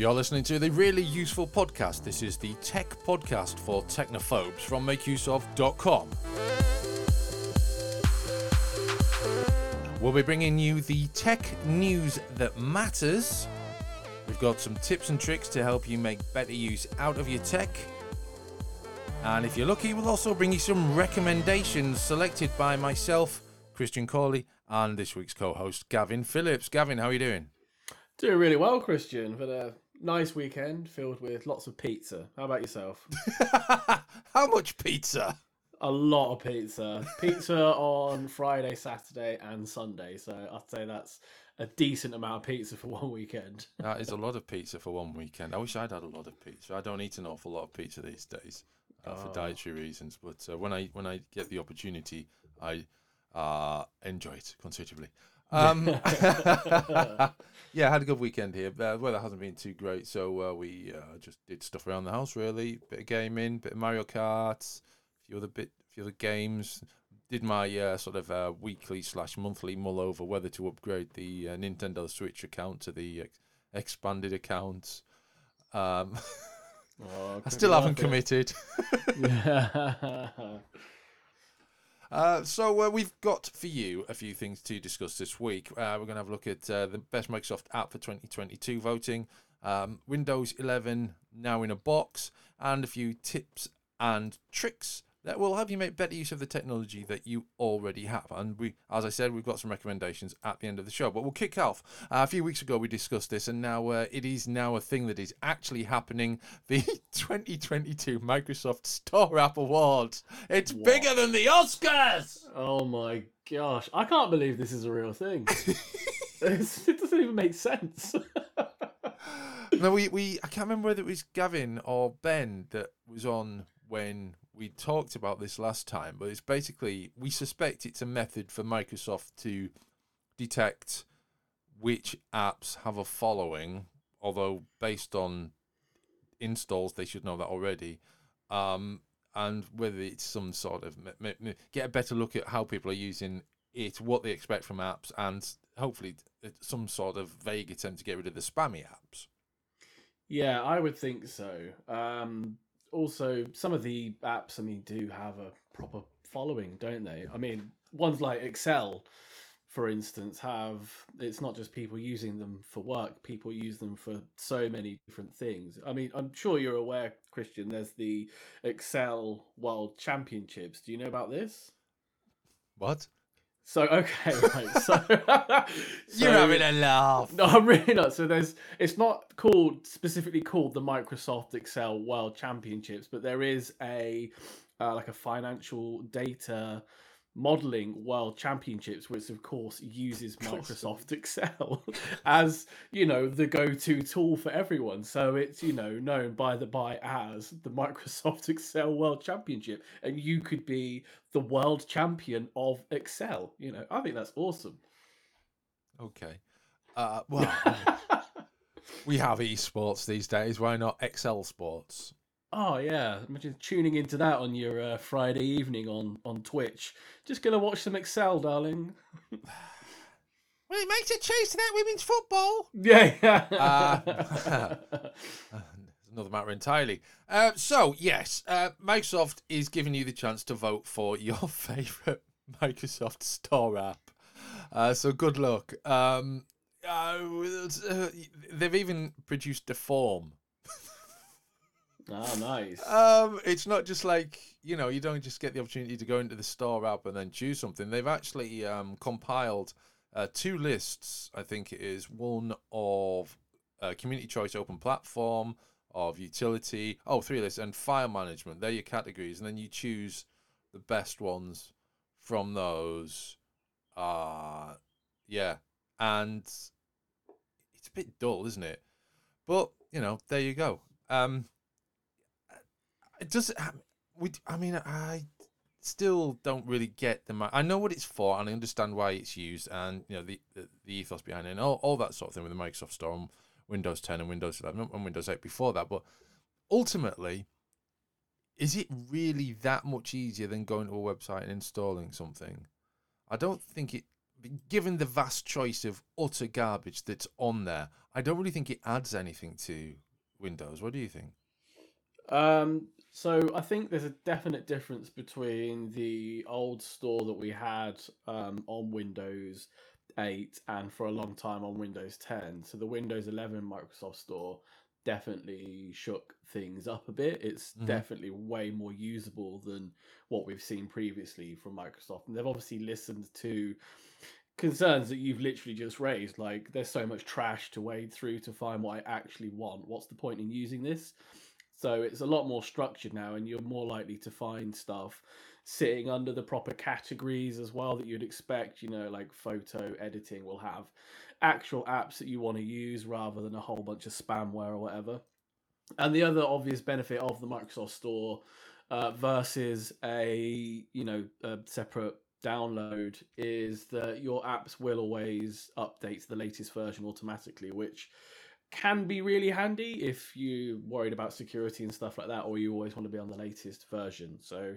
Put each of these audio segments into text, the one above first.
You're listening to the really useful podcast. This is the tech podcast for technophobes from makeuseof.com. We'll be bringing you the tech news that matters. We've got some tips and tricks to help you make better use out of your tech. And if you're lucky, we'll also bring you some recommendations selected by myself, Christian Cawley, and this week's co-host, Gavin Phillips. Gavin, how are you doing? Doing really well, Christian. For a nice weekend filled with lots of pizza. How about yourself? how much pizza? A lot of pizza. Pizza on Friday, Saturday, and Sunday. So I'd say that's a decent amount of pizza for one weekend. That is a lot of pizza for one weekend. I wish I'd had a lot of pizza. I don't eat an awful lot of pizza these days uh, for Oh. dietary reasons. But uh, when I when I get the opportunity, I uh, enjoy it considerably. Um, yeah, I had a good weekend here. Uh, weather hasn't been too great, so uh, we uh, just did stuff around the house. Really, bit of gaming, bit of Mario Kart, a few other bit, a few other games. Did my uh, sort of uh, weekly slash monthly mull over whether to upgrade the uh, Nintendo Switch account to the ex- expanded account. Um, Oh, I still haven't committed. Yeah. Uh, so uh, we've got for you a few things to discuss this week. Uh, we're going to have a look at uh, the best Microsoft app for 2022 voting, um, Windows 11 now in a box, and a few tips and tricks that will have you make better use of the technology that you already have. And we, as I said, we've got some recommendations at the end of the show. But we'll kick off. Uh, a few weeks ago we discussed this, and now uh, it is now a thing that is actually happening. The 2022 Microsoft Store App Awards. It's What? bigger than the Oscars. oh my gosh. I can't believe this is a real thing. It doesn't even make sense. no, we, we I can't remember whether it was Gavin or Ben that was on when we talked about this last time, but it's basically we suspect it's a method for Microsoft to detect which apps have a following, although based on installs they should know that already. Um, and whether it's some sort of get a better look at how people are using it, what they expect from apps, and hopefully some sort of vague attempt to get rid of the spammy apps. Yeah, I would think so. Um, also, some of the apps, I mean, do have a proper following, don't they? I mean, ones like Excel, for instance, have it's not just people using them for work, people use them for so many different things. I mean, I'm sure you're aware, Christian, there's the Excel World Championships. Do you know about this? What? So, okay, right. So, You're having a laugh. no, I'm really not. So there's it's not called specifically called the Microsoft Excel World Championships, but there is a uh, like a financial data modeling world championships which of course uses microsoft excel as you know the go-to tool for everyone so it's you know known by the by as the microsoft excel world championship and you could be the world champion of excel you know i think that's awesome Okay. Uh, well, we have esports these days. Why not Excel Sports? Oh yeah, imagine tuning into that on your uh, Friday evening on on Twitch. Just gonna watch some Excel, darling. Well, it makes a change to that women's football. Yeah, yeah. Uh, another matter entirely. Uh, so, yes, uh, Microsoft is giving you the chance to vote for your favourite Microsoft Store app. Uh, so, good luck. Um, uh, they've even produced a form oh, nice. Um, it's not just like you know, you don't just get the opportunity to go into the store app and then choose something. They've actually um, compiled uh, two lists. I think it is one of uh, community choice open platform, of utility. Oh, three lists and file management. They're your categories, and then you choose the best ones from those. Uh yeah, and it's a bit dull, isn't it? But you know, there you go. Um, it does. We. I mean, I still don't really get the. I know what it's for, and I understand why it's used, and you know the the, the ethos behind it, and all, all that sort of thing with the Microsoft Store Windows 10 and Windows 11 and Windows 8 before that. But ultimately, is it really that much easier than going to a website and installing something? I don't think it given the vast choice of utter garbage that's on there, I don't really think it adds anything to Windows. What do you think? Um, so I think there's a definite difference between the old store that we had um, on Windows 8 and for a long time on Windows 10. So the Windows 11 Microsoft Store definitely shook things up a bit. It's Mhm. definitely way more usable than what we've seen previously from Microsoft. And they've obviously listened to concerns that you've literally just raised. Like, there's so much trash to wade through to find what I actually want. What's the point in using this? So it's a lot more structured now, and you're more likely to find stuff sitting under the proper categories as well that you'd expect. You know, like photo editing will have actual apps that you want to use rather than a whole bunch of spamware or whatever. And the other obvious benefit of the Microsoft Store uh, versus a you know a separate download is that your apps will always update to the latest version automatically, which can be really handy if you're worried about security and stuff like that, or you always want to be on the latest version. So,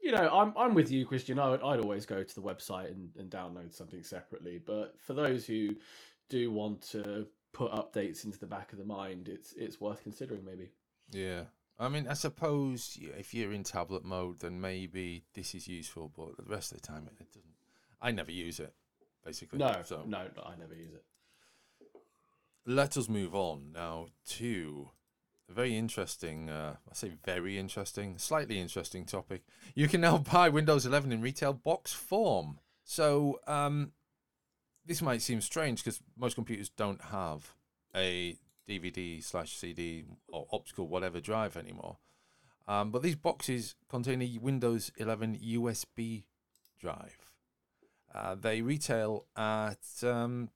you know, I'm I'm with you, Christian. I would, I'd always go to the website and, and download something separately. But for those who do want to put updates into the back of the mind, it's it's worth considering maybe. Yeah. I mean, I suppose if you're in tablet mode, then maybe this is useful, but the rest of the time, it, it doesn't. I never use it, basically. No, So no, no, I never use it. Let us move on now to a very interesting, uh, I say very interesting, slightly interesting topic. You can now buy Windows 11 in retail box form. So um, this might seem strange because most computers don't have a DVD slash CD or optical whatever drive anymore. Um, but these boxes contain a Windows 11 USB drive. Uh, they retail at um,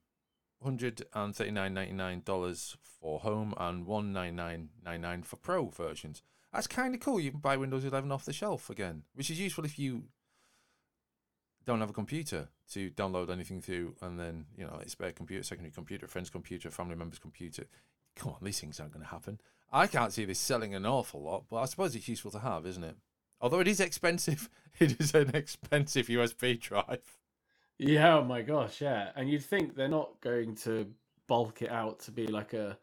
$139.99 for home and $199.99 for pro versions. That's kind of cool. You can buy Windows 11 off the shelf again, which is useful if you don't have a computer to download anything to, and then, you know, spare computer, secondary computer, friend's computer, family member's computer. Come on, these things aren't going to happen. I can't see this selling an awful lot, but I suppose it's useful to have, isn't it? Although it is expensive, it is an expensive USB drive. Yeah, oh my gosh, yeah. And you'd think they're not going to bulk it out to be like a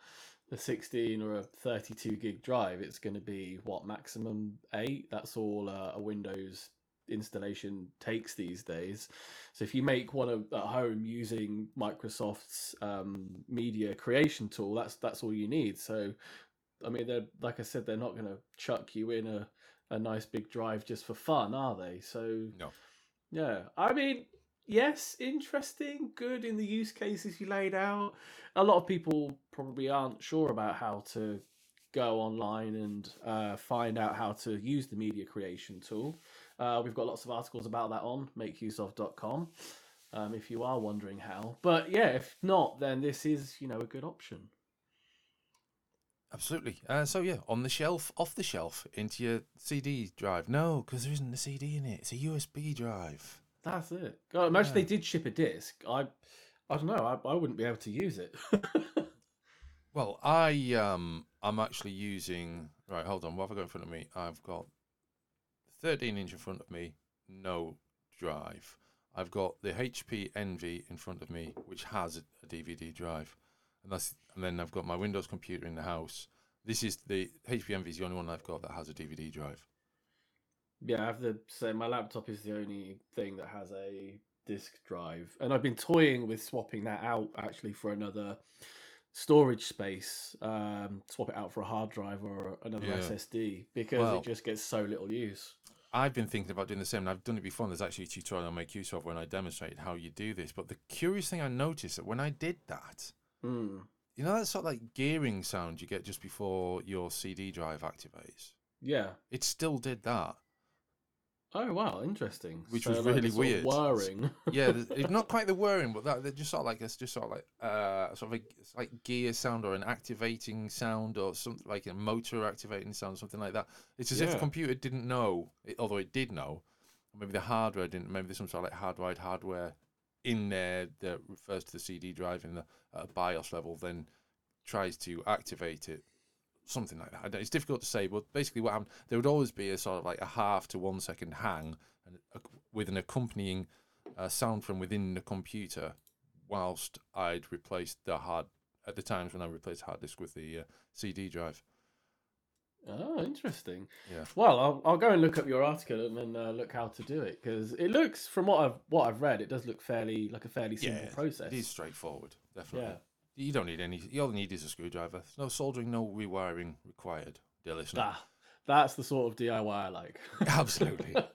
a 16 or a 32 gig drive. It's going to be what maximum 8. That's all uh, a Windows installation takes these days. So if you make one at home using Microsoft's um, media creation tool, that's that's all you need. So I mean, they're like I said, they're not going to chuck you in a a nice big drive just for fun, are they? So No. yeah, I mean, yes, interesting, good in the use cases you laid out. A lot of people probably aren't sure about how to go online and uh, find out how to use the media creation tool. Uh, we've got lots of articles about that on makeuseof.com um, if you are wondering how. But yeah, if not, then this is, you know, a good option. Absolutely. Uh, so yeah, on the shelf, off the shelf, into your CD drive. No, because there isn't a CD in it. It's a USB drive. That's it. God, imagine they did ship a disc. I, I don't know. I, I wouldn't be able to use it. Well, I um, I'm actually using. Right, hold on. What have I got in front of me? I've got 13 inch in front of me, no drive. I've got the HP Envy in front of me, which has a, a DVD drive, and that's and then I've got my Windows computer in the house. This is the HP Envy is the only one I've got that has a DVD drive. Yeah, I have to say My laptop is the only thing that has a disk drive, and I've been toying with swapping that out actually for another storage space. Um, swap it out for a hard drive or another Yeah. SSD because Well- it just gets so little use. I've been thinking about doing the same, and I've done it before. And there's actually a tutorial on Make Use of when I demonstrated how you do this. But the curious thing I noticed that when I did that, Mm. you know that sort of like gearing sound you get just before your CD drive activates. Yeah. It still did that. Oh wow, interesting. Which So, was like, really weird. Whirring. Yeah, it's not quite the whirring, but that they're just sort of like it's just sort of like uh sort of a, it's like gear sound or an activating sound or something like a motor activating sound, something like that. It's as if the computer didn't know, it, although it did know. Maybe the hardware didn't. Maybe there's some sort of like hardwired hardware in there that refers to the CD drive in the at a BIOS level, then tries to activate it. Something like that. It's difficult to say, but basically, what happened? There would always be a sort of like a half to one second hang, and a, with an accompanying uh, sound from within the computer, whilst I'd replaced the hard at the times when I replaced hard disk with the uh, CD drive. Oh, interesting. Yeah. Well, I'll, I'll go and look up your article and then uh, look how to do it because it looks, from what I've what I've read, it does look fairly like a fairly simple process. It is straightforward, definitely. Yeah. You don't need any. You all you need is a screwdriver. There's no soldering, no rewiring required, dear listener. Ah, that's the sort of DIY I like. Absolutely.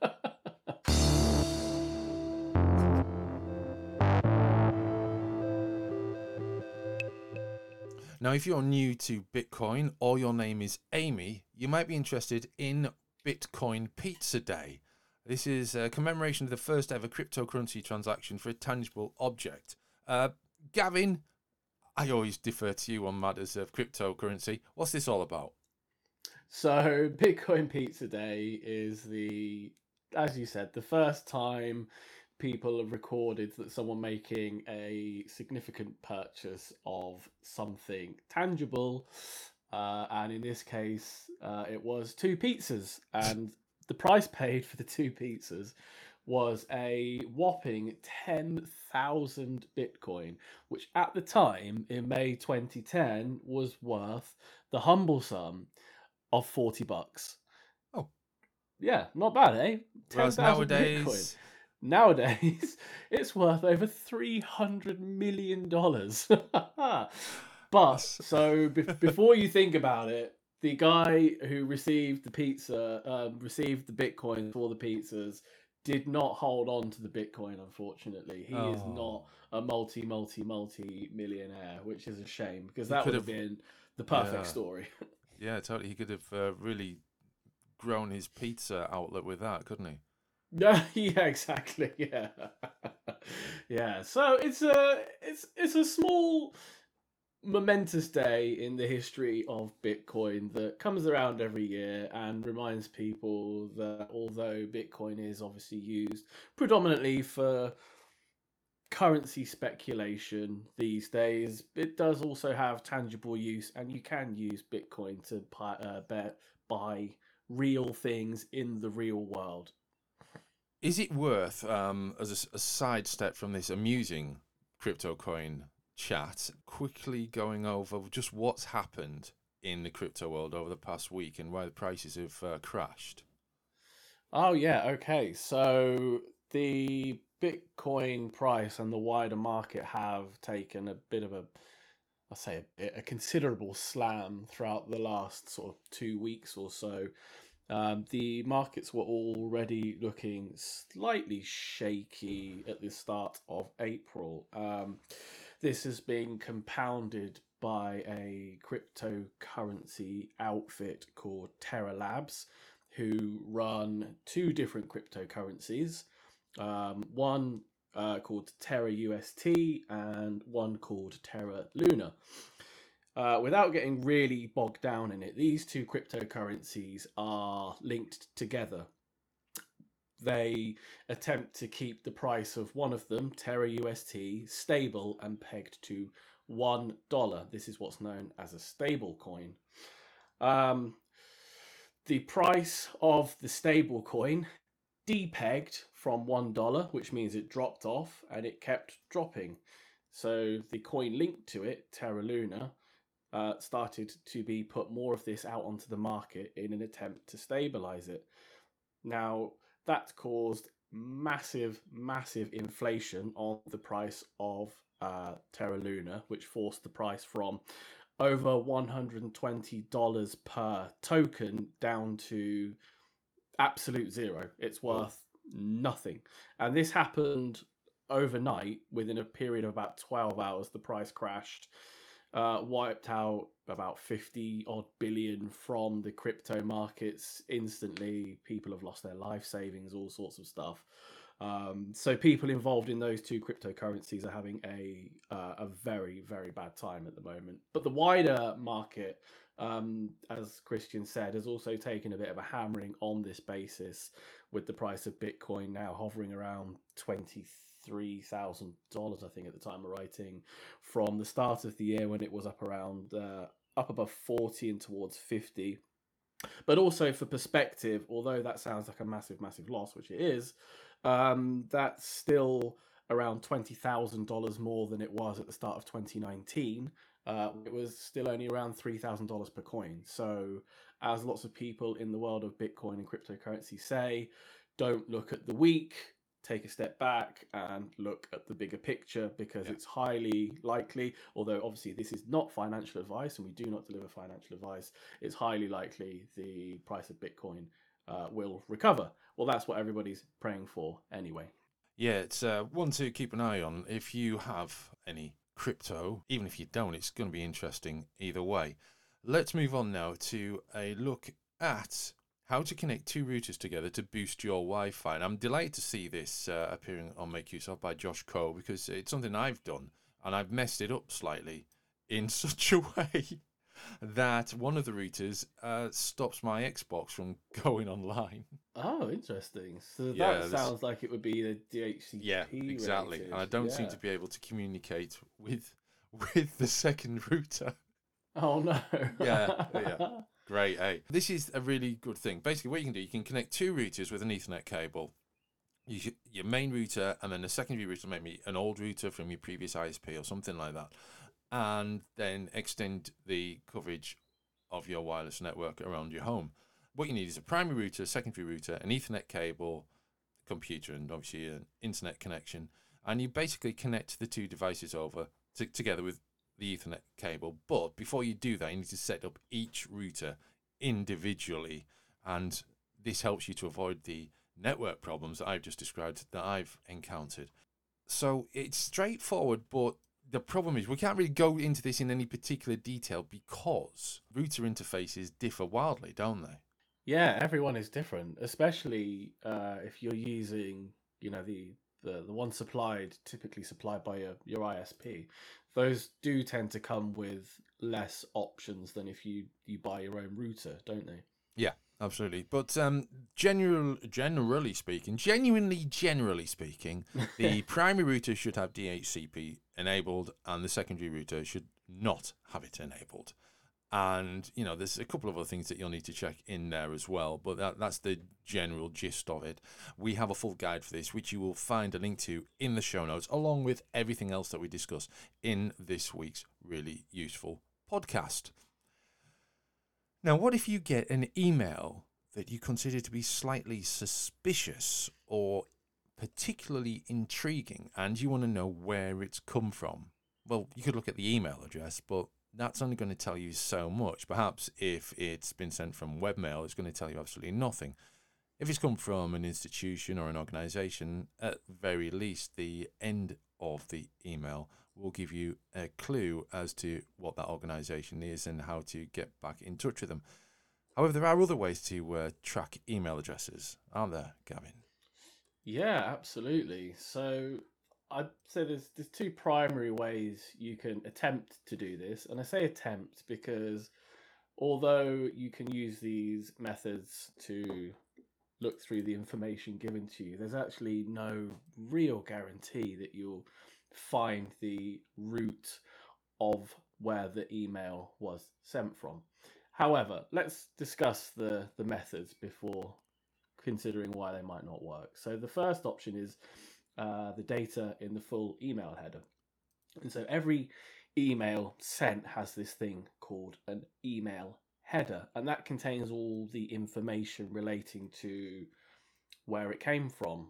Now, if you're new to Bitcoin or your name is Amy, you might be interested in Bitcoin Pizza Day. This is a commemoration of the first ever cryptocurrency transaction for a tangible object. Uh, Gavin, I always defer to you on matters of cryptocurrency. What's this all about? So, Bitcoin Pizza Day is the, as you said, the first time people have recorded that someone making a significant purchase of something tangible. Uh, and in this case, uh, it was two pizzas. And the price paid for the two pizzas was a whopping 10,000 Bitcoin, which at the time in May 2010 was worth the humble sum of 40 bucks. Oh. Yeah, not bad, eh? Whereas 10,000 nowadays, Bitcoin. Nowadays, it's worth over three hundred million dollars. but so be- before you think about it, the guy who received the pizza, um, received the Bitcoin for the pizzas, did not hold on to the Bitcoin. Unfortunately, he is Oh. not a multi, multi, multi millionaire, which is a shame because that would have have- been the perfect Yeah. story. yeah, totally. He could have uh, really grown his pizza outlet with that, couldn't he? Yeah, yeah, exactly. Yeah, yeah. So it's a it's it's a small momentous day in the history of Bitcoin that comes around every year and reminds people that although Bitcoin is obviously used predominantly for currency speculation these days, it does also have tangible use, and you can use Bitcoin to buy, uh, buy, buy real things in the real world. Is it worth, um, as a, side step from this amusing crypto coin chat, quickly going over just what's happened in the crypto world over the past week and why the prices have uh, crashed? Oh yeah, okay. So the Bitcoin price and the wider market have taken a bit of a, I say a, a considerable slam throughout the last sort of two weeks or so. Um, the markets were already looking slightly shaky at the start of April. Um, this has been compounded by a cryptocurrency outfit called Terra Labs, who run two different cryptocurrencies. Um, one uh, called Terra UST and one called Terra Luna. Uh, without getting really bogged down in it, these two cryptocurrencies are linked together. They attempt to keep the price of one of them, Terra UST, stable and pegged to one dollar. This is what's known as a stable coin. Um, the price of the stable coin depegged from one dollar, which means it dropped off and it kept dropping. So the coin linked to it, Terra Luna, uh, started to be put more of this out onto the market in an attempt to stabilize it. Now, that caused massive, massive inflation on the price of uh, Terra Luna, which forced the price from over $120 per token down to absolute zero. It's worth nothing. And this happened overnight within a period of about 12 hours. The price crashed uh, wiped out about 50 odd billion from the crypto markets instantly. People have lost their life savings, all sorts of stuff. Um, so people involved in those two cryptocurrencies are having a uh, a very very bad time at the moment. But the wider market, um, as Christian said, has also taken a bit of a hammering on this basis, with the price of Bitcoin now hovering around twenty three thousand dollars, I think, at the time of writing, from the start of the year when it was up around uh, up above forty and towards fifty. But also for perspective, although that sounds like a massive, massive loss, which it is, Um, that's still around twenty thousand dollars more than it was at the start of 2019. Uh, it was still only around three thousand dollars per coin. So, as lots of people in the world of Bitcoin and cryptocurrency say, don't look at the week. Take a step back and look at the bigger picture because Yeah. it's highly likely, although obviously this is not financial advice and we do not deliver financial advice, it's highly likely the price of Bitcoin uh, will recover. Well, that's what everybody's praying for anyway. Yeah, it's uh, one to keep an eye on. If you have any crypto, even if you don't, it's going to be interesting either way. Let's move on now to a look at how to connect two routers together to boost your Wi-Fi. And I'm delighted to see this uh, appearing on Make Use of by Josh Coe because it's something I've done and I've messed it up slightly in such a way that one of the routers uh, stops my Xbox from going online. Oh, interesting. So Yeah, that this- sounds like it would be the DHCP. Yeah, exactly. rated. And I don't seem to be able to communicate with with the second router. Oh no. Yeah, yeah. Great, eh? This is a really good thing. Basically, what you can do, you can connect two routers with an Ethernet cable. You, your main router and then the secondary router, maybe an old router from your previous ISP or something like that, and then extend the coverage of your wireless network around your home. What you need is a primary router, a secondary router, an Ethernet cable, computer, and obviously an internet connection. And you basically connect the two devices over to, together with the Ethernet cable. But before you do that, you need to set up each router individually, and this helps you to avoid the network problems that I've just described that I've encountered. So it's straightforward, but the problem is we can't really go into this in any particular detail because router interfaces differ wildly, don't they? Yeah, everyone is different, especially uh, if you're using, you know, the, the the one supplied, typically supplied by your, your ISP. Those do tend to come with less options than if you you buy your own router, don't they? Yeah, absolutely, but um, general, generally speaking, genuinely generally speaking, the primary router should have DHCP enabled, and the secondary router should not have it enabled. And you know, there's a couple of other things that you'll need to check in there as well, but that, that's the general gist of it. We have a full guide for this, which you will find a link to in the show notes, along with everything else that we discuss in this week's really useful podcast. Now, what if you get an email that you consider to be slightly suspicious or particularly intriguing and you want to know where it's come from? Well, you could look at the email address, but that's only going to tell you so much. Perhaps if it's been sent from webmail, it's going to tell you absolutely nothing. If it's come from an institution or an organization, at very least, the end of the email will give you a clue as to what that organization is and how to get back in touch with them. However, there are other ways to uh, track email addresses, aren't there, Gavin? Yeah, absolutely. So I'd say there's there's two primary ways you can attempt to do this, and I say attempt because although you can use these methods to look through the information given to you, there's actually no real guarantee that you'll find the root of where the email was sent from. However, let's discuss the, the methods before considering why they might not work. So the first option is uh, the data in the full email header. And so every email sent has this thing called an email header, and that contains all the information relating to where it came from,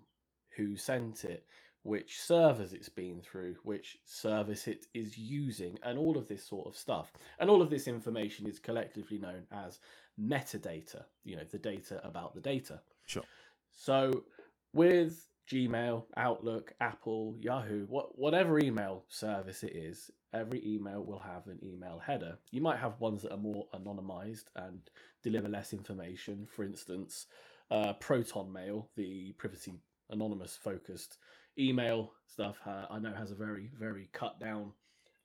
who sent it, which servers it's been through, which service it is using, and all of this sort of stuff. And all of this information is collectively known as metadata, you know, the data about the data. Sure. So with Gmail, Outlook, Apple, Yahoo, what, whatever email service it is, every email will have an email header. You might have ones that are more anonymized and deliver less information. For instance, uh, Proton Mail, the privacy anonymous focused email stuff, uh, I know has a very, very cut down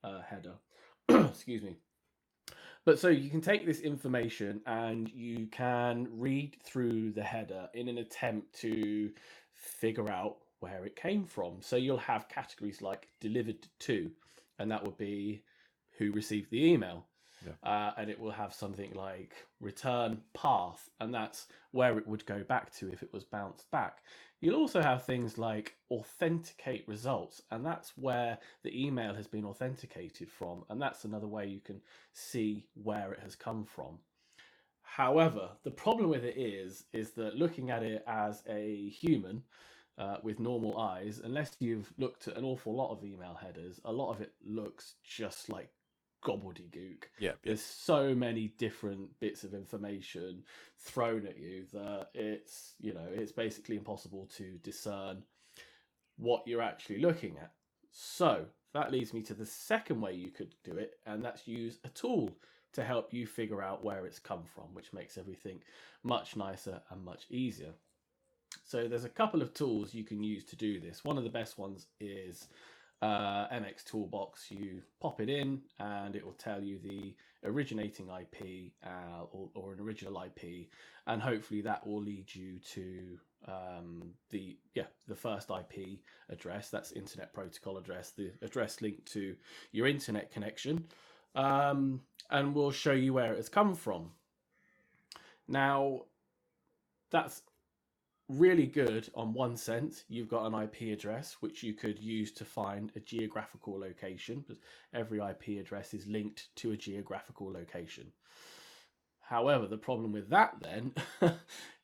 uh, header. Excuse me. But so you can take this information and you can read through the header in an attempt to figure out where it came from. So you'll have categories like delivered to, and that would be who received the email. Yeah. uh, and it will have something like return path, and that's where it would go back to if it was bounced back. You'll also have things like authenticate results, and that's where the email has been authenticated from, and that's another way you can see where it has come from. However, the problem with it is is that looking at it as a human uh, with normal eyes, unless you've looked at an awful lot of email headers, a lot of it looks just like gobbledygook. Yeah, yeah. There's so many different bits of information thrown at you that it's you know it's basically impossible to discern what you're actually looking at. So that leads me to the second way you could do it, and that's use a tool to help you figure out where it's come from, which makes everything much nicer and much easier. So there's a couple of tools you can use to do this. One of the best ones is uh, MX Toolbox. You pop it in, and it will tell you the originating IP uh, or, or, an original IP, and hopefully that will lead you to um, the yeah the first IP address. That's Internet Protocol address, the address linked to your internet connection, um, and we'll show you where it has come from. Now, that's really good on one sense. You've got an IP address which you could use to find a geographical location because every IP address is linked to a geographical location. However, the problem with that then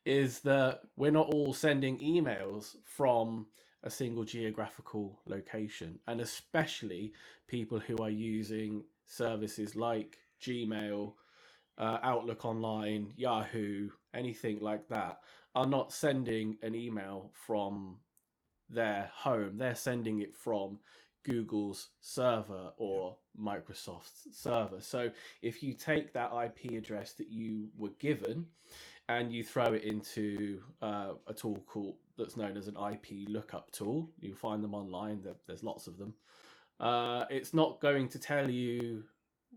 is that we're not all sending emails from a single geographical location, and especially people who are using services like Gmail, uh, Outlook Online, Yahoo, anything like that are not sending an email from their home. They're sending it from Google's server or Microsoft's server. So if you take that IP address that you were given and you throw it into uh, a tool called that's known as an IP lookup tool, you find them online. There's lots of them. Uh, it's not going to tell you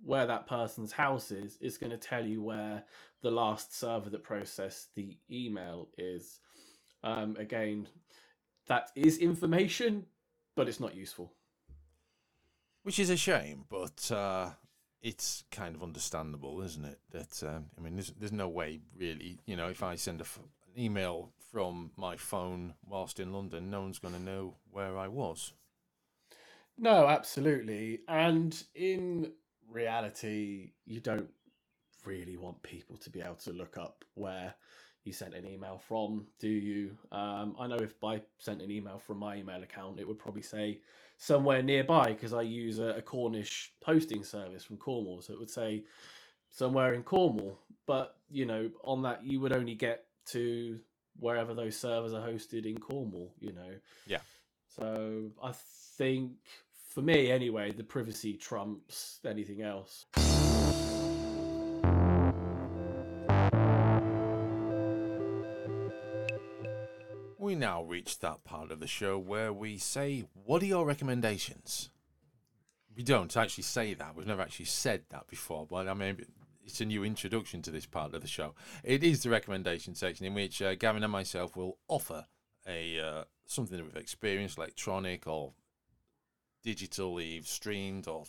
where that person's house is. It's going to tell you where the last server that processed the email is. Um, again, that is information, but it's not useful. Which is a shame, but uh, it's kind of understandable, isn't it? That um, I mean, there's, there's no way really. You know, if I send a f- an email from my phone whilst in London, no one's going to know where I was. No, absolutely. And in reality, you don't really want people to be able to look up where you sent an email from, do you? Um, I know if I sent an email from my email account, it would probably say somewhere nearby because I use a, a, Cornish hosting service from Cornwall, so it would say somewhere in Cornwall. But you know, on that, you would only get to wherever those servers are hosted in Cornwall. You know. Yeah. So I think, for me anyway, the privacy trumps anything else. we now reach that part of the show where we say, What are your recommendations? We don't actually say that. We've never actually said that before, but I mean, it's a new introduction to this part of the show. It is the recommendation section in which uh, Gavin and myself will offer a uh, something that we've experienced, electronic or digitally streamed or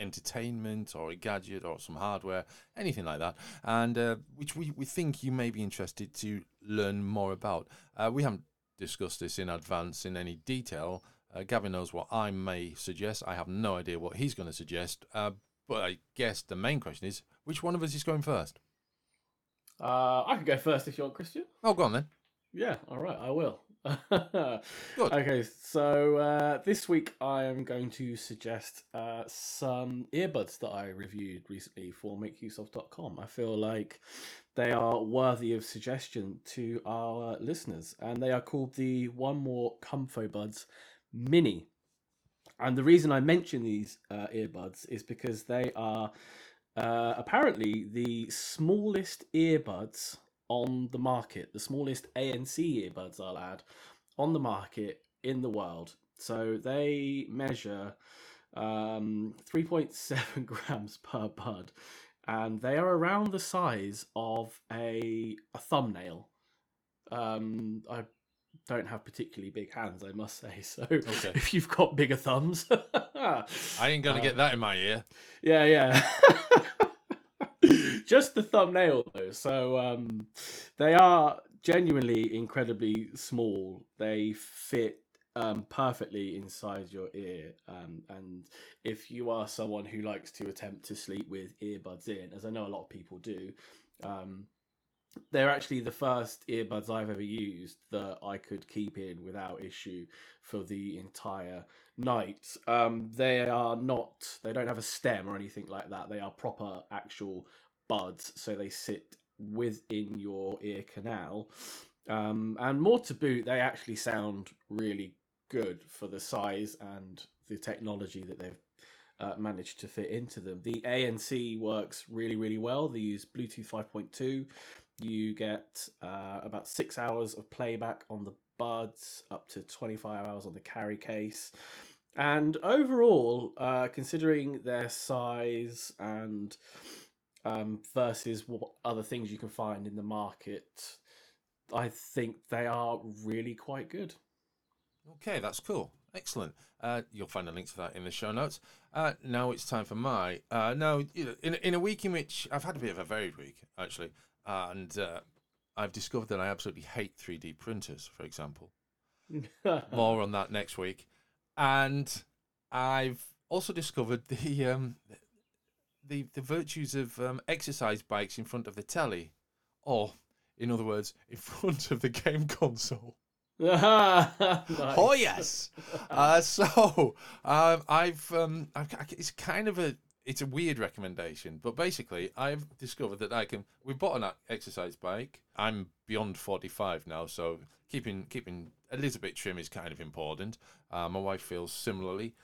entertainment or a gadget or some hardware, anything like that, and uh, which we, we think you may be interested to learn more about. Uh, we haven't discussed this in advance in any detail. Uh, Gavin knows what I may suggest. I have no idea what he's going to suggest. Uh, but I guess the main question is which one of us is going first? Uh, I can go first if you want, Christian. Oh, go on then. Yeah, all right, I will. Okay, so uh, this week I am going to suggest uh, some earbuds that I reviewed recently for makeuseof.com. I feel like they are worthy of suggestion to our listeners, and they are called the 1More Comfobuds Mini. And the reason I mention these uh, earbuds is because they are uh, apparently the smallest earbuds on the market, the smallest ANC earbuds, I'll add, on the market in the world. So they measure um, 3.7 grams per bud, and they are around the size of a a thumbnail. Um, I don't have particularly big hands, I must say. So okay. if you've got bigger thumbs, I ain't gonna uh, get that in my ear. Yeah, yeah. Just the thumbnail though. So um, they are genuinely incredibly small. They fit um, perfectly inside your ear. Um, and if you are someone who likes to attempt to sleep with earbuds in, as I know a lot of people do, um, they're actually the first earbuds I've ever used that I could keep in without issue for the entire night. Um, they are not, they don't have a stem or anything like that. They are proper actual buds, so they sit within your ear canal. Um, and more to boot, they actually sound really good for the size and the technology that they've uh, managed to fit into them. The ANC works really, really well. They use Bluetooth 5.2. You get uh, about six hours of playback on the buds, up to 25 hours on the carry case. And overall, uh, considering their size and um, versus what other things you can find in the market, I think they are really quite good. Okay, that's cool. Excellent. Uh, you'll find a link to that in the show notes. Uh, now it's time for my. Uh, now, you know, in, in a week in which I've had a bit of a varied week, actually, and uh, I've discovered that I absolutely hate 3D printers, for example. More on that next week. And I've also discovered the um, the the virtues of um, exercise bikes in front of the telly, or in other words, in front of the game console. nice. Oh yes. uh, so um, I've, um, I've it's kind of a it's a weird recommendation, but basically I've discovered that I can. We bought an exercise bike. I'm beyond forty five now, so keeping keeping a little bit trim is kind of important. Uh, my wife feels similarly.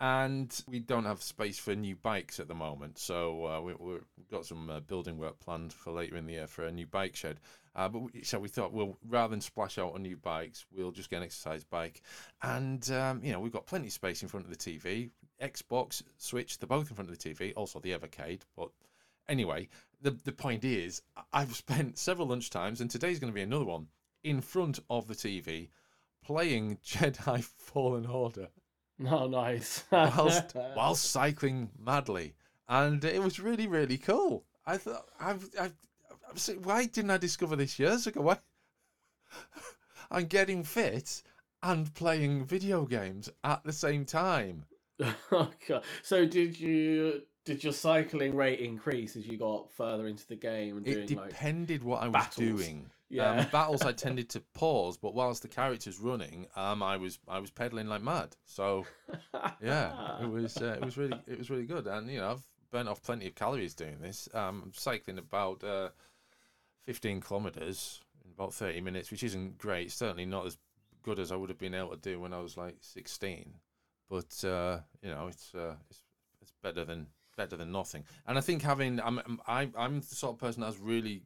And we don't have space for new bikes at the moment, so uh, we, we've got some uh, building work planned for later in the year for a new bike shed. Uh, but we, so we thought, well, rather than splash out on new bikes, we'll just get an exercise bike. And, um, you know, we've got plenty of space in front of the TV. Xbox, Switch, they're both in front of the TV, also the Evercade. But anyway, the, the point is, I've spent several lunchtimes, and today's going to be another one, in front of the TV playing Jedi Fallen Order. Oh, nice. whilst, whilst cycling madly. And it was really, really cool. I thought, I've, I've saying, why didn't I discover this years ago? Why? I'm getting fit and playing video games at the same time. Oh, okay. So did you did your cycling rate increase as you got further into the game and it doing like depended what I was battles? doing. Yeah. Um, battles I tended to pause, but whilst the character's running, um, I was I was pedaling like mad. So yeah, it was uh, it was really it was really good, and you know I've burnt off plenty of calories doing this. Um, I'm cycling about uh, 15 kilometers in about 30 minutes, which isn't great. Certainly not as good as I would have been able to do when I was like 16. But uh, you know, it's uh, it's it's better than better than nothing. And I think having I'm I'm I'm the sort of person that's really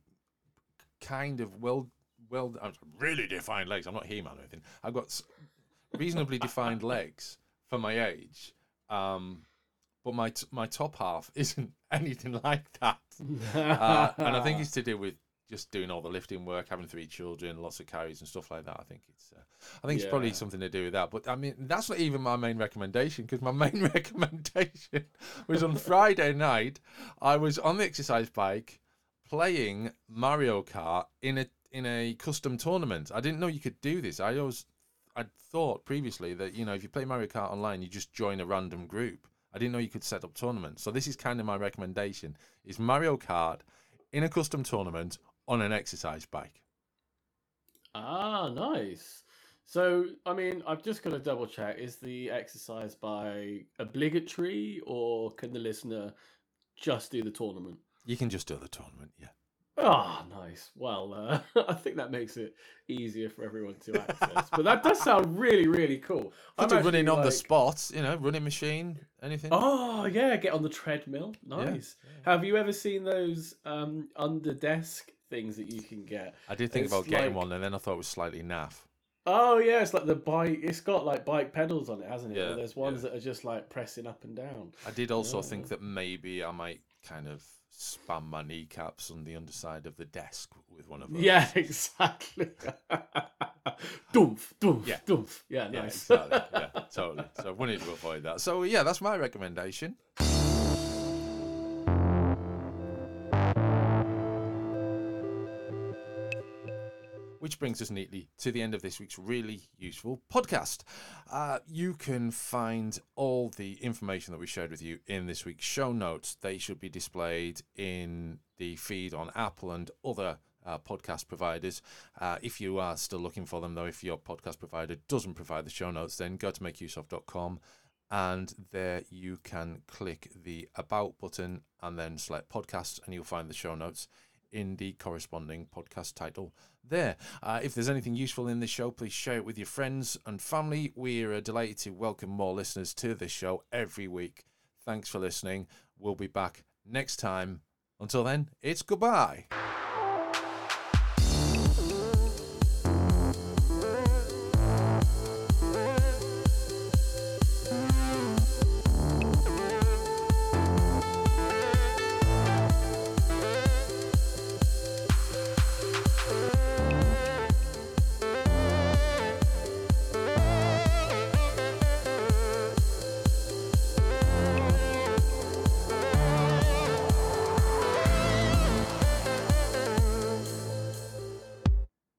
kind of well well uh, really defined legs. I'm not He-Man or anything. I've got reasonably defined legs for my age. Um, but my t- my top half isn't anything like that. Uh, and I think it's to do with just doing all the lifting work, having three children, lots of carries and stuff like that. I think it's, uh, I think it's probably something to do with that. But I mean, that's not even my main recommendation because my main recommendation was on Friday night. I was on the exercise bike playing Mario Kart in a in a custom tournament. I didn't know you could do this. I always I'd thought previously that you know if you play Mario Kart online, you just join a random group. I didn't know you could set up tournaments. So this is kind of my recommendation: is Mario Kart in a custom tournament on an exercise bike. ah, nice. So, I mean, I've just got to double check: is the exercise by obligatory, or can the listener just do the tournament? You can just do the tournament, yeah. Ah, nice. Well, uh, I think that makes it easier for everyone to access. but that does sound really, really cool. I'm running on the spot, you know, running machine, anything. Oh yeah, get on the treadmill. Yeah, Nice. Have you ever seen those um, under desk things that you can get? I did think it's about getting like- one, and then I thought it was slightly naff. Oh yeah, it's like the bike. It's got like bike pedals on it, hasn't it? Yeah, there's ones yeah. that are just like pressing up and down. I did also Yeah. think that maybe I might kind of spam my kneecaps on the underside of the desk with one of those. Yeah, exactly. doof, doof, Yeah. doof. Yeah, Yeah, exactly. Yeah, totally. So I wanted to avoid that. So yeah, that's my recommendation. Which brings us neatly to the end of this week's really useful podcast. Uh, you can find all the information that we shared with you in this week's show notes. They should be displayed in the feed on Apple and other uh, podcast providers. Uh, if you are still looking for them, though, if your podcast provider doesn't provide the show notes, then go to makeuseof.com and there you can click the About button and then select Podcasts, and you'll find the show notes in the corresponding podcast title there. Uh, if there's anything useful in this show, please share it with your friends and family. We're delighted to welcome more listeners to this show every week. Thanks for listening. We'll be back next time. Until then, it's goodbye.